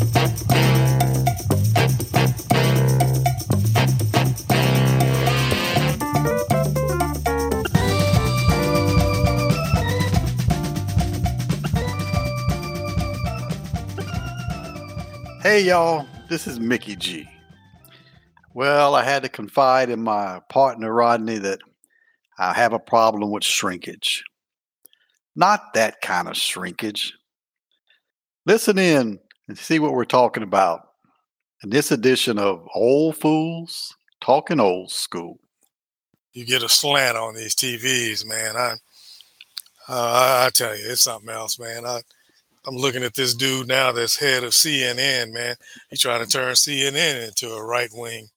Hey y'all, this is Mickey G. Well, I had to confide in my partner Rodney that I have a problem with shrinkage. Not that kind of shrinkage. Listen in and see what we're talking about in this edition of Old Fools Talking Old School. You get a slant on these TVs, man. I, uh, I tell you, it's something else, man. I, I'm looking at this dude now that's head of CNN, man. He's trying to turn CNN into a right wing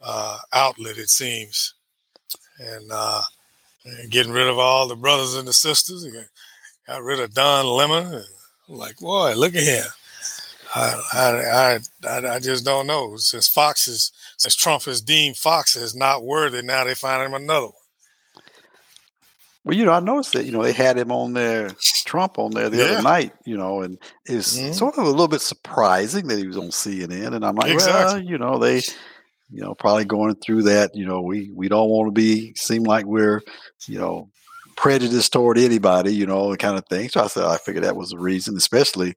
uh, outlet, it seems. And, uh, and getting rid of all the brothers and the sisters. Got rid of Don Lemon. Like, boy, look at him. I, I, I, I just don't know. Since Fox is, since Trump has deemed Fox as not worthy, now they find him another one. Well, you know, I noticed that you know they had him on there, Trump on there the yeah. other night. You know, and it's mm-hmm. sort of a little bit surprising that he was on CNN. And I'm like, exactly. well, you know, they, you know, probably going through that. You know, we we don't want to be seem like we're, you know, prejudiced toward anybody. You know, the kind of thing. So I said I figured that was the reason, especially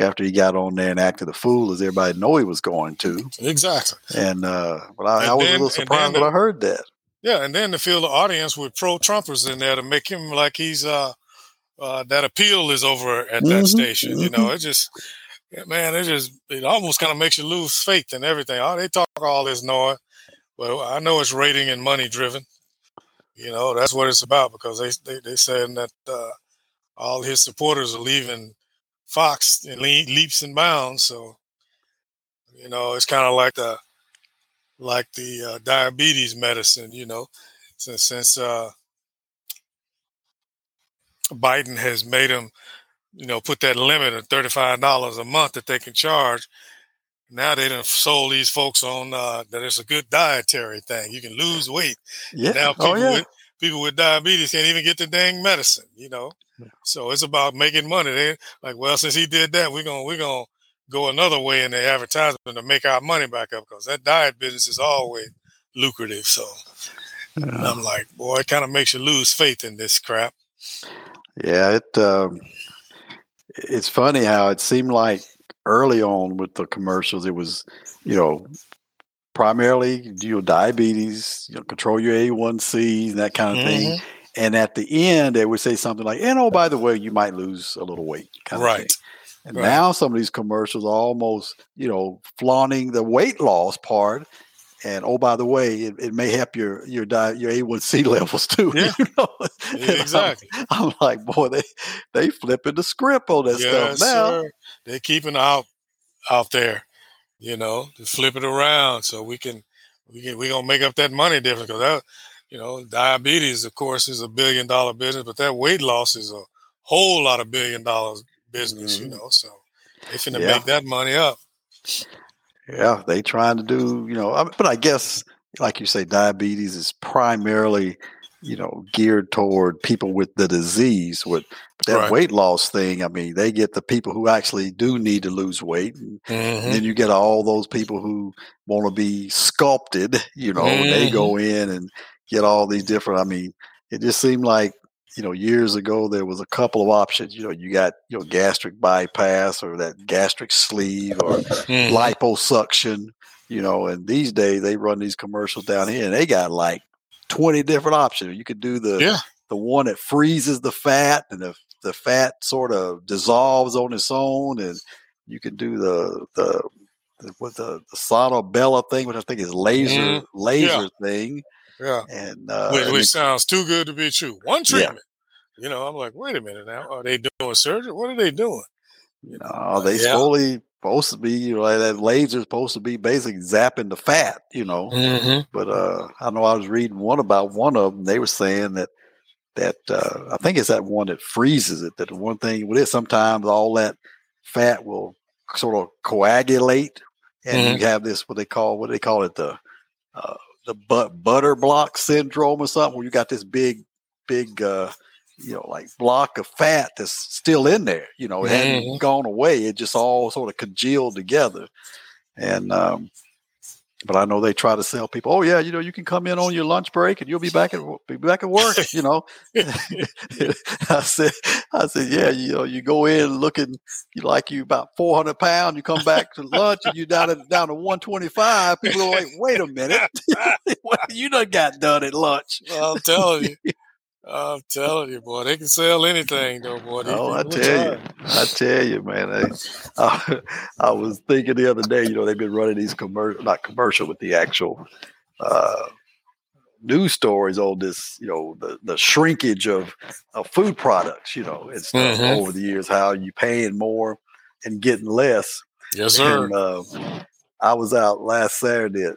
after he got on there and acted a fool, as everybody know he was going to. Exactly. And uh, but I, I was then, a little surprised when I heard that. Yeah, and then to fill the audience with pro Trumpers in there to make him like he's uh, uh that appeal is over at that mm-hmm, station. Mm-hmm. You know, mm-hmm. it just man, it just it almost kind of makes you lose faith in everything. Oh, they talk all this noise, but I know it's rating and money driven. You know, that's what it's about because they they they saying that uh, all his supporters are leaving Fox in le- leaps and bounds. So, you know, it's kind of like the like the uh, diabetes medicine, you know, since since uh, Biden has made them, you know, put that limit of thirty five dollars a month that they can charge. Now they done sold these folks on uh, that it's a good dietary thing. You can lose weight. Yeah. now oh, people oh, yeah. with people with diabetes can't even get the dang medicine. You know, yeah. so it's about making money. They like, well, since he did that, we're gonna we're gonna go another way in the advertisement to make our money back up because that diet business is always lucrative. So yeah. I'm like, boy, it kind of makes you lose faith in this crap. Yeah, it um, it's funny how it seemed like early on with the commercials, it was, you know, primarily you know diabetes, you know, control your A1Cs and that kind of mm-hmm. thing. And at the end, they would say something like, "And oh, by the way, you might lose a little weight." right. And right. now some of these commercials are almost, you know, flaunting the weight loss part. And oh, by the way, it, it may help your your diet, your A1C levels too. Yeah, you know? yeah exactly. I'm, I'm, like, boy, they they flipping the script on that yes, stuff now. Sir. They're keeping out out there, you know, to flip it around so we can we can we gonna make up that money difference because that you know diabetes, of course, is a billion dollar business, but that weight loss is a whole lot of billion dollars business, mm-hmm. you know. So they finna yeah. make that money up. Yeah, they trying to do, you know, but I guess, like you say, diabetes is primarily, you know, geared toward people with the disease. With that right. weight loss thing, I mean, they get the people who actually do need to lose weight, and, mm-hmm. then you get all those people who want to be sculpted. You know, mm-hmm. they go in and get all these different. I mean, it just seemed like you know, years ago there was a couple of options. You know, you got you know gastric bypass or that gastric sleeve or mm-hmm. liposuction. You know, and these days they run these commercials down here and they got like twenty different options. You could do the yeah. the one that freezes the fat and the the fat sort of dissolves on its own, and you can do the the with the, the Sono Bello thing, which I think is laser mm-hmm. laser yeah. thing. Yeah. And uh, which, which sounds too good to be true. One treatment. Yeah. You know, I'm like, wait a minute now. Are they doing surgery? What are they doing? You know, no, they yeah. fully supposed to be, you know, that laser supposed to be basically zapping the fat, you know. Mm-hmm. But uh, I know I was reading one about one of them. They were saying that that uh, I think it's that one that freezes it. That the one thing with it, sometimes all that fat will sort of coagulate, and mm-hmm. you have this what they call what they call it the uh, the but butter block syndrome or something where you got this big big uh you know, like block of fat that's still in there. You know, it hadn't Mhm. gone away. It just all sort of congealed together. And um, but I know they try to sell people. Oh yeah, you know, you can come in on your lunch break and you'll be back at be back at work. You know, I said, I said, yeah, you know, you go in looking you like you about four hundred pounds. You come back to lunch and you down at down to one twenty five. People are like, wait a minute, you done got done at lunch? I'm telling you. I'm telling you, boy, they can sell anything, though, boy. These Oh, I tell you. I tell you, man. I, I, I was thinking the other day, you know, they've been running these commercial, not commercial, but the actual uh, news stories on this, you know, the, the shrinkage of, of food products, you know, and stuff Mhm. over the years, how you paying more and getting less. Yes, sir. And uh, I was out last Saturday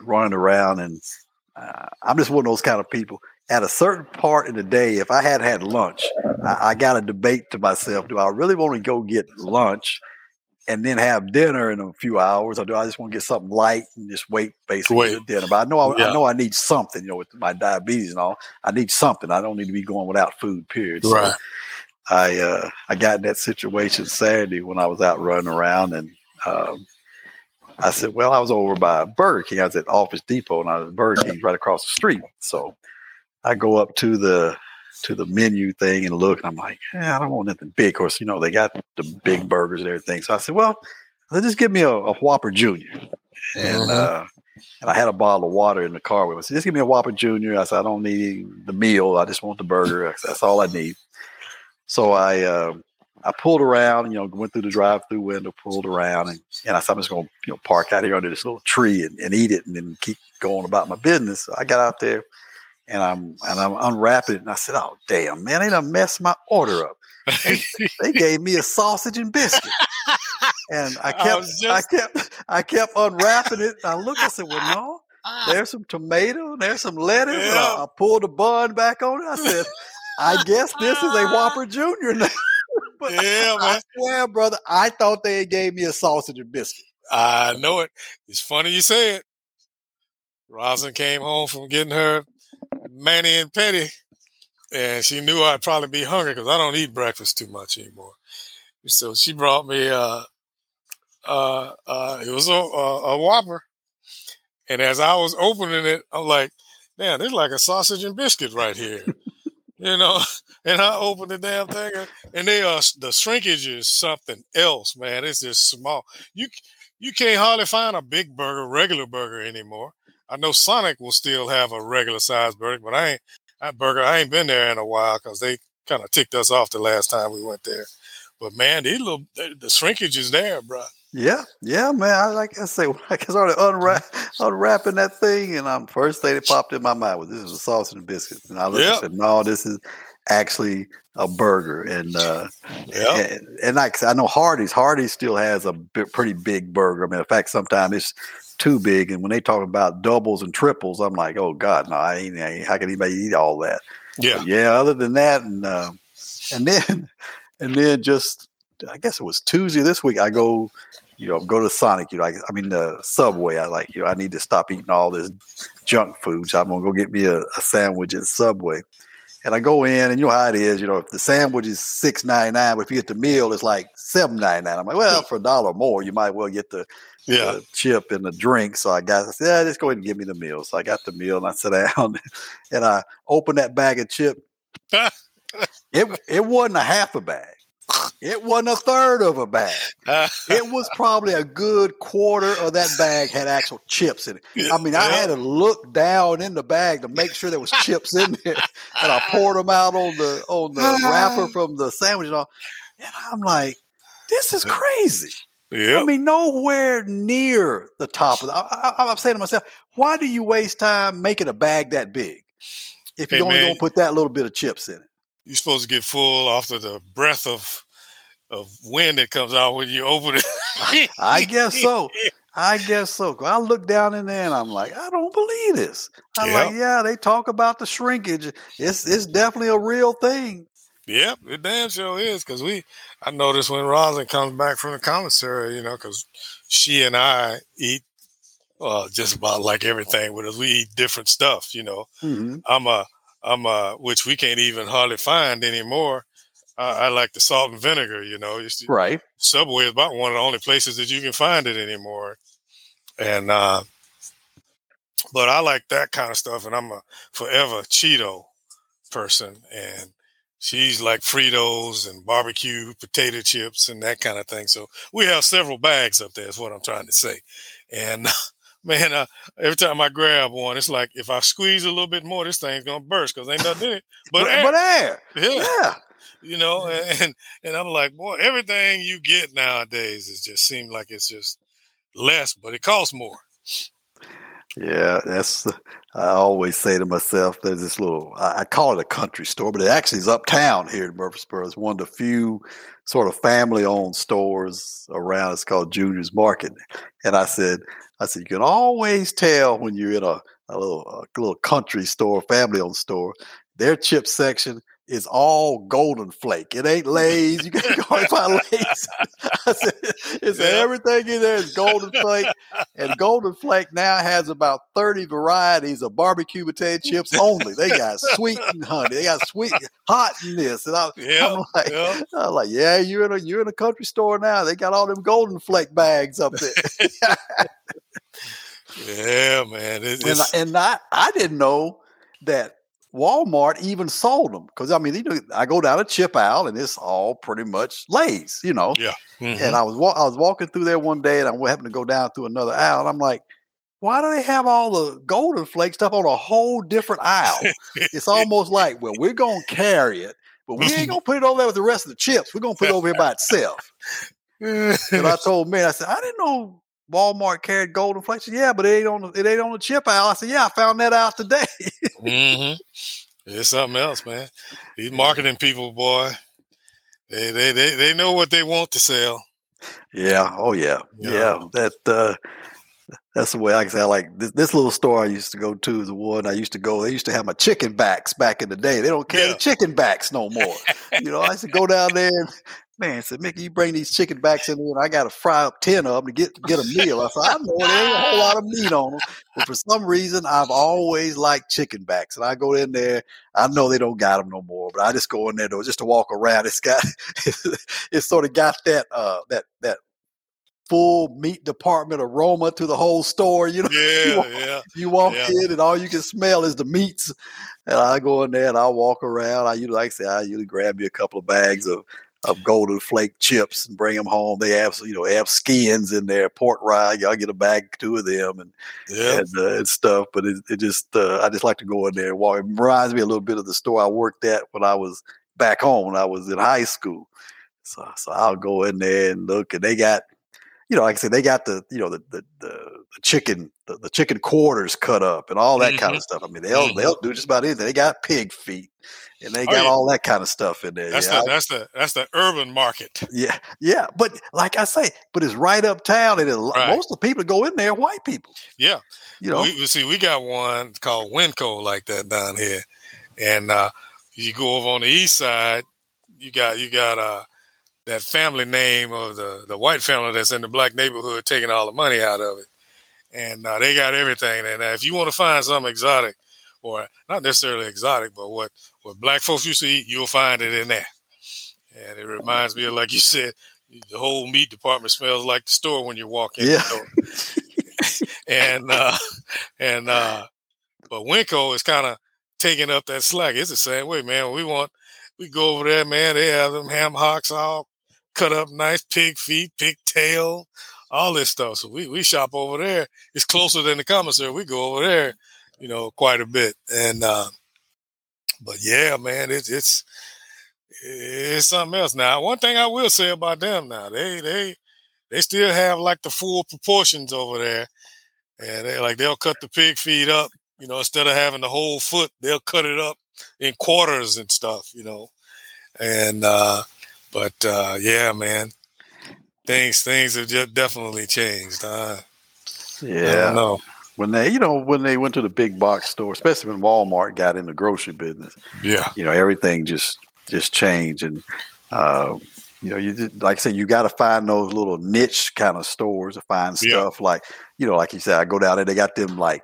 running around, and uh, I'm just one of those kind of people. At a certain part in the day, if I had had lunch, I, I got a debate to myself: Do I really want to go get lunch and then have dinner in a few hours, or do I just want to get something light and just wait basically Wait. to dinner? But I know I, Yeah. I know I need something. You know, with my diabetes and all, I need something. I don't need to be going without food. Period. So Right. I uh, I got in that situation Saturday when I was out running around, and um, I said, "Well, I was over by Burger King. I was at Office Depot, and I was at Burger King right across the street. So I go up to the to the menu thing and look, and I'm like, eh, I don't want nothing big. Of course, you know they got the big burgers and everything. So I said, Well, let's just give me a, a Whopper Junior, and Mhm. uh, and I had a bottle of water in the car with me. I said, just give me a Whopper Junior. I said, I don't need the meal. I just want the burger. Said, That's all I need. So I uh, I pulled around, you know, went through the drive-through window, pulled around, and, and I said, I'm just going to you know park out here under this little tree and, and eat it, and then keep going about my business. So I got out there, and I'm and I'm unwrapping it, and I said, Oh damn, man, they done messed my order up. They gave me a sausage and biscuit. And I I kept, I, just- kept, I kept unwrapping it. I looked. I said, "Well, no, ah. there's some tomato, there's some lettuce." And I, I pulled the bun back on it. I said, "I guess this is a Whopper Junior now." but Yeah, I man. swear, brother, I thought they gave me a sausage and biscuit. I know it. It's funny you say it. Rosin came home from getting her Manny and Petty, and she knew I'd probably be hungry because I don't eat breakfast too much anymore. So she brought me uh uh uh it was a, a, a Whopper, and as I was opening it, I'm like, man, there's like a sausage and biscuit right here, you know. And I opened the damn thing, and they are the shrinkage is something else, man. It's just small. You you can't hardly find a big burger, regular burger anymore. I know Sonic will still have a regular size burger, but I ain't that burger. I ain't been there in a while because they kind of ticked us off the last time we went there. But man, these little the, the shrinkage is there, bro. Yeah, yeah, man. I like I say, when I started unwrap, unwrapping that thing, and I'm first thing that popped in my mind was this is a sausage and a biscuit, and I looked Yeah. and said, "No, this is actually a burger." And uh, Yeah, and, and like I know Hardee's, Hardee's still has a pretty big burger. I mean, in fact, sometimes it's too big. And when they talk about doubles and triples, I'm like, oh God, no, I ain't. I ain't how can anybody eat all that? yeah, But yeah. Other than that, and uh, and then and then just I guess it was Tuesday this week. I go, you know, go to Sonic. You know, I, I mean the Subway. I like you know I need to stop eating all this junk food. So I'm gonna go get me a, a sandwich at Subway. And I go in, and you know how it is. You know, if the sandwich is six ninety nine, but if you get the meal, it's like seven ninety nine. I'm like, well, for a dollar more, you might well get the yeah. the chip and the drink. So I got, I said, yeah, just go ahead and give me the meal. So I got the meal and I sit down and I open that bag of chip. It it wasn't a half a bag. It wasn't a third of a bag. It was probably a good quarter of that bag had actual chips in it. I mean, I had to look down in the bag to make sure there was chips in there, and I poured them out on the on the wrapper from the sandwich and all. And I'm like, this is crazy. I mean, nowhere near the top of the. I, I, I'm saying to myself, why do you waste time making a bag that big if you're Hey, only man. going to put that little bit of chips in it? You're supposed to get full after the breath of of wind that comes out when you open it. I guess so. I guess so. I look down in there and I'm like, I don't believe this. I'm Yeah. like, yeah, they talk about the shrinkage. It's it's definitely a real thing. Yep, it damn sure is. Because we, I noticed when Rosin comes back from the commissary, you know, because she and I eat uh, just about like everything with us. We eat different stuff, you know. hmm I'm a I'm uh, which we can't even hardly find anymore. I, I like the salt and vinegar. You know, right. Subway is about one of the only places that you can find it anymore, and uh, but I like that kind of stuff, and I'm a forever Cheeto person, and she's like Fritos and barbecue potato chips and that kind of thing. So we have several bags up there. Is what I'm trying to say, and man, uh, every time I grab one, it's like if I squeeze a little bit more, this thing's gonna burst because ain't nothing in it. But, but air. But air. Yeah. yeah. You know, mm-hmm. and and I'm like, boy, everything you get nowadays is just seems like it's just less, but it costs more. Yeah, that's. I always say to myself, there's this little. I call it a country store, but it actually is uptown here in Murfreesboro. It's one of the few sort of family-owned stores around. It's called Junior's Market, and I said, I said, you can always tell when you're in a, a little a little country store, family-owned store. Their chip section is all golden flake. It ain't Lay's. You can go and find Lay's. I said, it's yeah. everything in there is golden flake. And golden flake now has about 30 varieties of barbecue potato chips only. They got sweet and honey. They got sweet hot in this. And I, yeah, I'm like, yeah. I'm like, yeah, you're in a you're in a country store now. They got all them golden flake bags up there. yeah, man. It, and, and I, I didn't know that Walmart even sold them because I mean, you know, I go down a chip aisle and it's all pretty much Lay's, you know. Yeah. Mm-hmm. And I was I was walking through there one day and I happened to go down through another aisle. And I'm like, why do they have all the golden flake stuff on a whole different aisle? it's almost like, well, we're gonna carry it, but we ain't gonna put it over there with the rest of the chips. We're gonna put it over here by itself. and I told man, I said, I didn't know Walmart carried golden flakes. Yeah, but it ain't on the, it ain't on the chip aisle. I said, yeah, I found that out today. mm-hmm. It's something else, man. These marketing people, boy, they they they, they know what they want to sell. Yeah. Oh yeah. Yeah. yeah. That uh that's the way I can say. I like this, this, little store I used to go to is the one I used to go. They used to have my chicken backs back in the day. They don't carry yeah. chicken backs no more. you know, I used to go down there and man said, Mickey, you bring these chicken backs in here, and I got to fry up 10 of them to get, get a meal. I said, I know there ain't a whole lot of meat on them, but for some reason, I've always liked chicken backs. And I go in there, I know they don't got them no more, but I just go in there though, just to walk around. It's got, it's sort of got that, uh, that, that, full meat department aroma to the whole store. You know, yeah, you walk, yeah, you walk yeah. in and all you can smell is the meats. And I go in there and I walk around. I usually, like I say, I usually grab me a couple of bags of of golden flake chips and bring them home. They have you know have skins in there, pork rye. Y'all get a bag two of them and yeah. and, uh, and stuff. But it, it just uh, I just like to go in there and walk. It reminds me a little bit of the store I worked at when I was back home when I was in high school. So so I'll go in there and look, and they got you know, like I said, they got the you know the the, the, chicken the, the, chicken quarters cut up and all that mm-hmm. kind of stuff. I mean, they'll mm-hmm. they'll do just about anything. They got pig feet and they oh, got oh, yeah. all that kind of stuff in there. That's yeah. the that's the that's the urban market. Yeah, yeah, but like I say, but it's right uptown, and right. most of the people that go in there are white people. Yeah, you know, we, see, we got one called Winco like that down here, and uh, you go over on the east side, you got you got uh that family name of the the white family that's in the black neighborhood taking all the money out of it, and uh, they got everything. And if you want to find something exotic, or not necessarily exotic, but what what black folks used to eat, you'll find it in there. And it reminds me of like you said, the whole meat department smells like the store when you walk in. Yeah. and uh, and uh, but Winco is kind of taking up that slack. It's the same way, man. We want we go over there, man. They have them ham hocks all cut up nice, pig feet, pig tail, all this stuff. So we we shop over there. It's closer than the commissary. We go over there you know, quite a bit. And uh, but yeah, man, it's it's it's something else. Now, one thing I will say about them now, they they they still have like the full proportions over there, and they like they'll cut the pig feet up, you know, instead of having the whole foot, they'll cut it up in quarters and stuff, you know. And uh, but uh, yeah, man, things things have just definitely changed. Uh, yeah, no when they, you know, when they went to the big box store, especially when Walmart got in the grocery business. Yeah, you know, everything just just changed, and uh, you know, you just, like I said, you got to find those little niche kind of stores to find stuff yeah. like, you know, like you said, I go down there, they got them like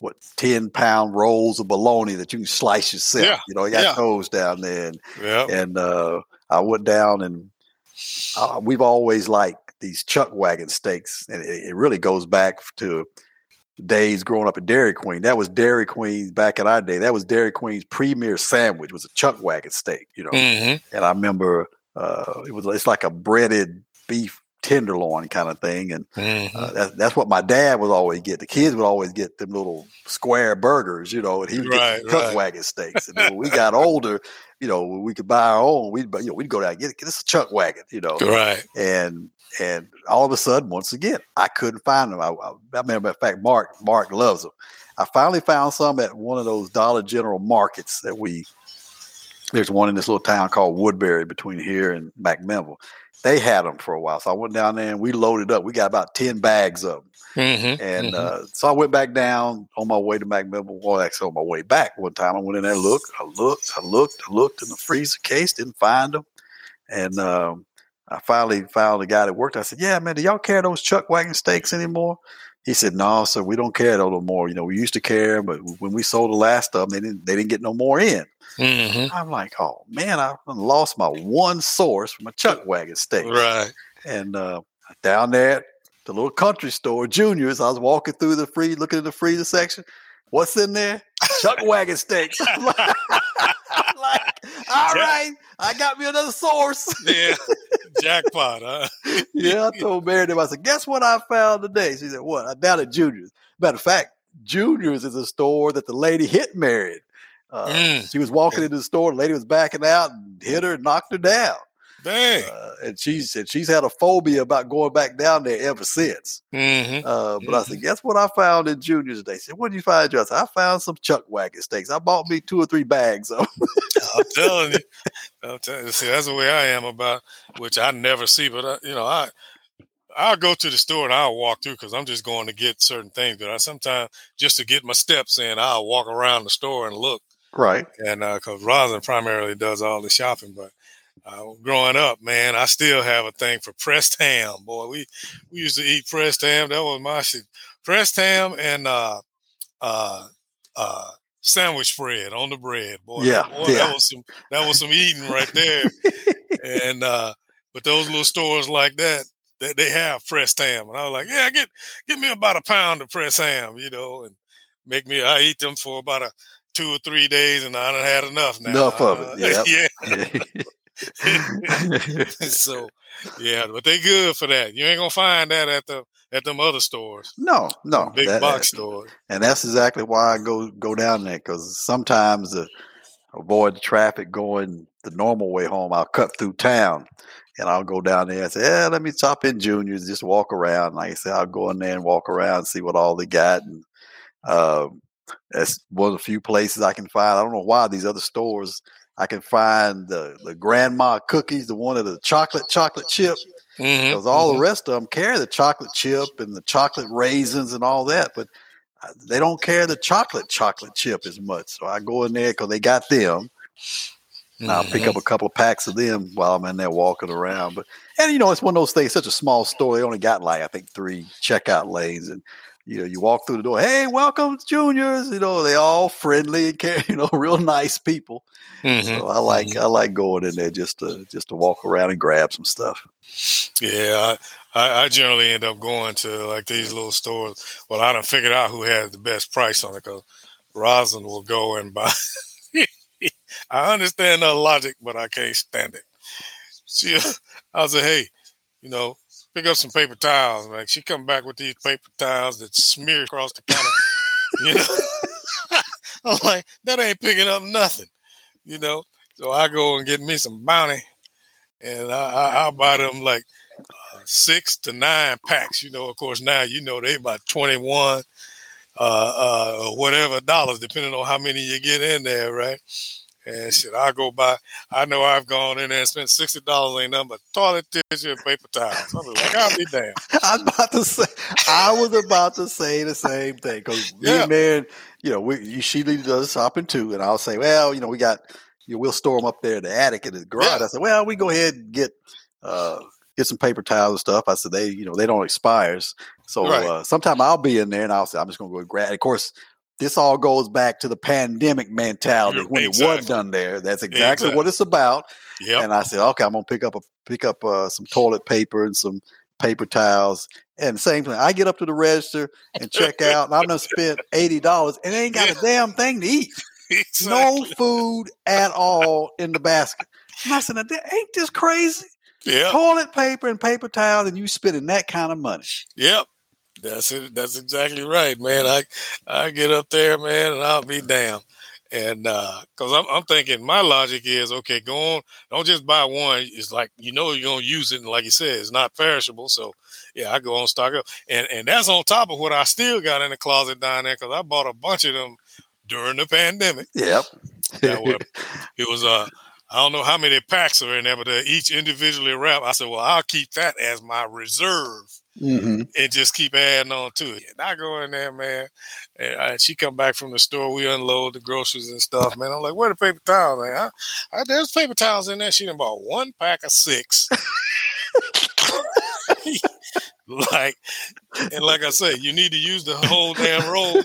what ten pound rolls of bologna that you can slice yourself. Yeah. You know, you got yeah. those down there, and yeah. and uh, I went down and uh, we've always liked these chuck wagon steaks, and it, it, really goes back to days growing up at Dairy Queen. That was Dairy Queen back in our day. That was Dairy Queen's premier sandwich was a chuck wagon steak. You know, mm-hmm. and I remember uh, it was it's like a breaded beef tenderloin kind of thing, and uh, mm-hmm. uh, that, that's what my dad would always get. The kids would always get them little square burgers, you know, and he would right, get chuck right. wagon steaks. And when we got older, you know, we could buy our own. We'd you know we'd go down and get, get this a chuck wagon, you know, right? And and all of a sudden, once again, I couldn't find them. I, I, I remember, in fact, Mark Mark loves them. I finally found some at one of those Dollar General markets that we. There's one in this little town called Woodbury between here and McMinnville. They had them for a while, so I went down there and we loaded up. We got about ten bags of them. Mm-hmm, and mm-hmm. Uh, so I went back down on my way to McMinnville. Well, actually, on my way back one time, I went in there, looked, I looked, I looked, I looked in the freezer case, didn't find them. And um, I finally found a guy that worked. I said, "Yeah, man, do y'all carry those chuck wagon steaks anymore?" He said, "No, sir, we don't those no more. You know, we used to care, but when we sold the last of them, they didn't they didn't get no more in." Mm-hmm. I'm like, "Oh man, I lost my one source from a chuck wagon steak." Right. And uh, down there at the little country store, Juniors, I was walking through the free, looking at the freezer section. What's in there? Chuck wagon steaks. I'm like, all right, I got me another source. yeah, jackpot, huh? yeah, I told Mary, I said, guess what I found today? She said, what? I down at Junior's. Matter of fact, Junior's is a store that the lady hit Mary. Uh, mm. She was walking into the store, the lady was backing out and hit her and knocked her down. Dang. Uh, and she's and she's had a phobia about going back down there ever since. Mm-hmm. Uh, but mm-hmm. I said, mm-hmm. guess what I found in Junior's today? She said, what did you find, Joe? I, said, I found some chuck wagon steaks. I bought me two or three bags of them. I'm telling you. I'm telling you. See, that's the way I am about which I never see, but I, you know, I I'll go to the store and I'll walk through because I'm just going to get certain things. But I sometimes just to get my steps in, I'll walk around the store and look. Right. And because uh, Rosin primarily does all the shopping, but uh, growing up, man, I still have a thing for pressed ham. Boy, we we used to eat pressed ham. That was my shit. Pressed ham and uh, uh, uh, sandwich bread on the bread. Boy, yeah, boy, yeah. that was some that was some eating right there. and uh, but those little stores like that, they, they have pressed ham, and I was like, yeah, get give me about a pound of pressed ham, you know, and make me. I eat them for about a two or three days, and I done had enough now. Enough of it. Uh, yeah. so yeah, but they good for that. You ain't gonna find that at the at them other stores. No, no, big that, box stores. And that's exactly why I go go down there because sometimes to avoid the traffic going the normal way home, I'll cut through town and I'll go down there and say, "Yeah, let me stop in Juniors, just walk around." Like I said, I'll go in there and walk around, and see what all they got, and um, that's one of the few places I can find. I don't know why these other stores I can find the the grandma cookies, the one of the chocolate chocolate chip, because mm-hmm, all mm-hmm. the rest of them carry the chocolate chip and the chocolate raisins and all that, but uh, they don't carry the chocolate chocolate chip as much. So I go in there because they got them. Mm-hmm. I'll pick up mm-hmm. a couple of packs of them while I'm in there walking around. But and you know, it's one of those things. Such a small store. They only got like I think three checkout lanes, and you know, you walk through the door, hey, welcome juniors. You know, they all friendly and care, you know, real nice people. Mm-hmm. So I like mm-hmm. I like going in there just to just to walk around and grab some stuff. Yeah, I, I generally end up going to like these little stores. Well, I don't figure out who has the best price on it because Rosin will go and buy. I understand the logic, but I can't stand it. She, I'll say, hey, you know, pick up some paper towels. Like she come back with these paper towels that smear across the counter. you know, I'm like, that ain't picking up nothing. You know, so I go and get me some bounty, and I, I, will buy them like uh, six to nine packs. You know, of course now you know they about twenty one, uh, uh, whatever dollars, depending on how many you get in there, right? And shit, I go by. I know I've gone in there and spent sixty dollars ain't nothing but toilet tissue and paper towels. I'm like, I'll be damned. I was about to say, I was about to say the same thing because yeah. man, you know, we she does shopping too, and I'll say, well, you know, we got, you know, we'll store them up there in the attic in the garage. Yeah. I said, well, we go ahead and get. uh Get some paper towels and stuff. I said they, you know, they don't expire. So right. uh, sometime I'll be in there and I'll say I'm just gonna go grab. Of course, this all goes back to the pandemic mentality when exactly. it was done there. That's exactly, exactly. what it's about. Yep. And I said, okay, I'm gonna pick up a pick up uh, some toilet paper and some paper towels. And same thing, I get up to the register and check out, and I'm gonna spend eighty dollars, and ain't got a damn thing to eat. Exactly. No food at all in the basket. And I said, ain't this crazy? Yeah. Toilet paper and paper towels, and you spending that kind of money. Yep. That's it. That's exactly right, man. I I get up there, man, and I'll be damn. And because uh, I'm, I'm thinking, my logic is okay. Go on, don't just buy one. It's like you know you're gonna use it, and like you said, it's not perishable. So yeah, I go on stock up, and and that's on top of what I still got in the closet down there because I bought a bunch of them during the pandemic. Yep. it was uh I don't know how many packs are in there, but they each individually wrapped. I said, well, I'll keep that as my reserve mm-hmm. and just keep adding on to it. And I go in there, man. And I, she come back from the store. We unload the groceries and stuff, man. I'm like, where the paper towels, man? I, I, there's paper towels in there. She done bought one pack of six. like, and like I said, you need to use the whole damn roll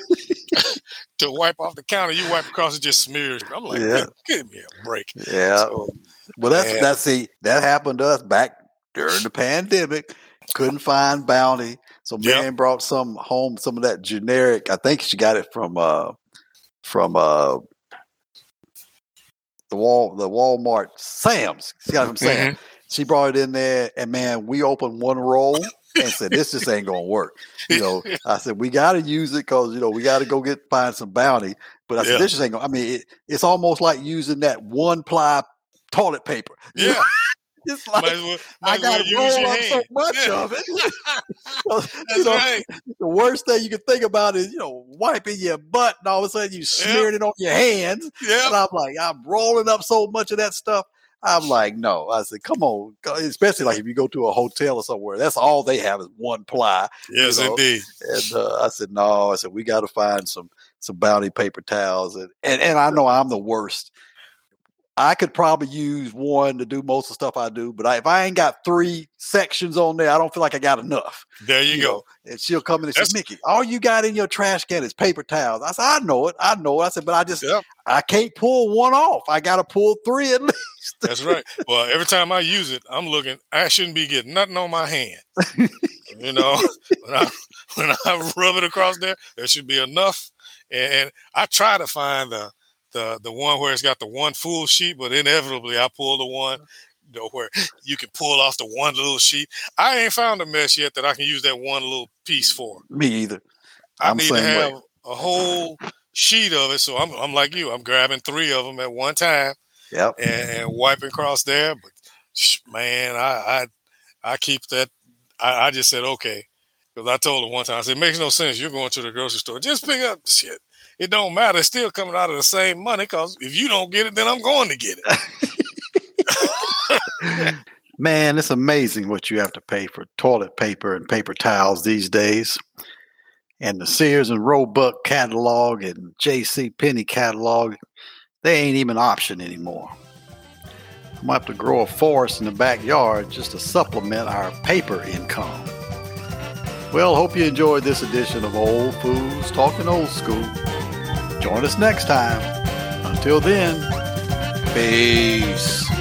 to wipe off the counter. You wipe across, it just smears. I'm like, yeah. give me a break. Yeah. So, well, that's man. that's see that happened to us back during the pandemic. Couldn't find Bounty, so man brought some home, some of that generic. I think she got it from uh from uh the wall the Walmart Sam's. She got it from Sam. Mm-hmm. She brought it in there, and man, we opened one roll and said, "This just ain't gonna work." You know, I said we got to use it because you know we got to go get find some bounty. But I said, "This just ain't gonna." I mean, it, it's almost like using that one ply toilet paper. Yeah. It's like well, I got to roll up so much yeah. of it. You know, right. The worst thing you can think about is you know wiping your butt, and all of a sudden you smeared it on your hands. Yeah, and I'm like, I'm rolling up so much of that stuff. I'm like, no. I said, come on, especially like if you go to a hotel or somewhere, that's all they have is one ply. Yes, you know? indeed. And uh, I said, no. I said we got to find some some bounty paper towels, and, and and I know I'm the worst I could probably use one to do most of the stuff I do, but I, if I ain't got three sections on there, I don't feel like I got enough. There you, you go. Know? And she'll come in and say, Mickey, all you got in your trash can is paper towels. I said, I know it. I know it. I said, but I just. I can't pull one off. I got to pull three at least. That's right. Well, every time I use it, I'm looking, I shouldn't be getting nothing on my hand. you know, when I, when I rub it across there, there should be enough. And, and I try to find the, the the one where it's got the one full sheet, but inevitably I pull the one uh-huh. you know, where you can pull off the one little sheet. I ain't found a mesh yet that I can use that one little piece for. Me either. I'm I need to have way. a whole sheet of it. So I'm I'm like you. I'm grabbing three of them at one time. Yep. And, and wiping across there. But man, I I, I keep that. I, I just said okay. Because I told her one time, I said, it makes no sense. You're going to the grocery store. Just pick up the shit it don't matter. It's still coming out of the same money because if you don't get it, then I'm going to get it. Man, it's amazing what you have to pay for toilet paper and paper towels these days. And the Sears and Roebuck catalog and J.C. Penney catalog, they ain't even an option anymore. I'm gonna have to grow a forest in the backyard just to supplement our paper income. Well, hope you enjoyed this edition of Old Fools Talking Old School. Join us next time. Until then, peace.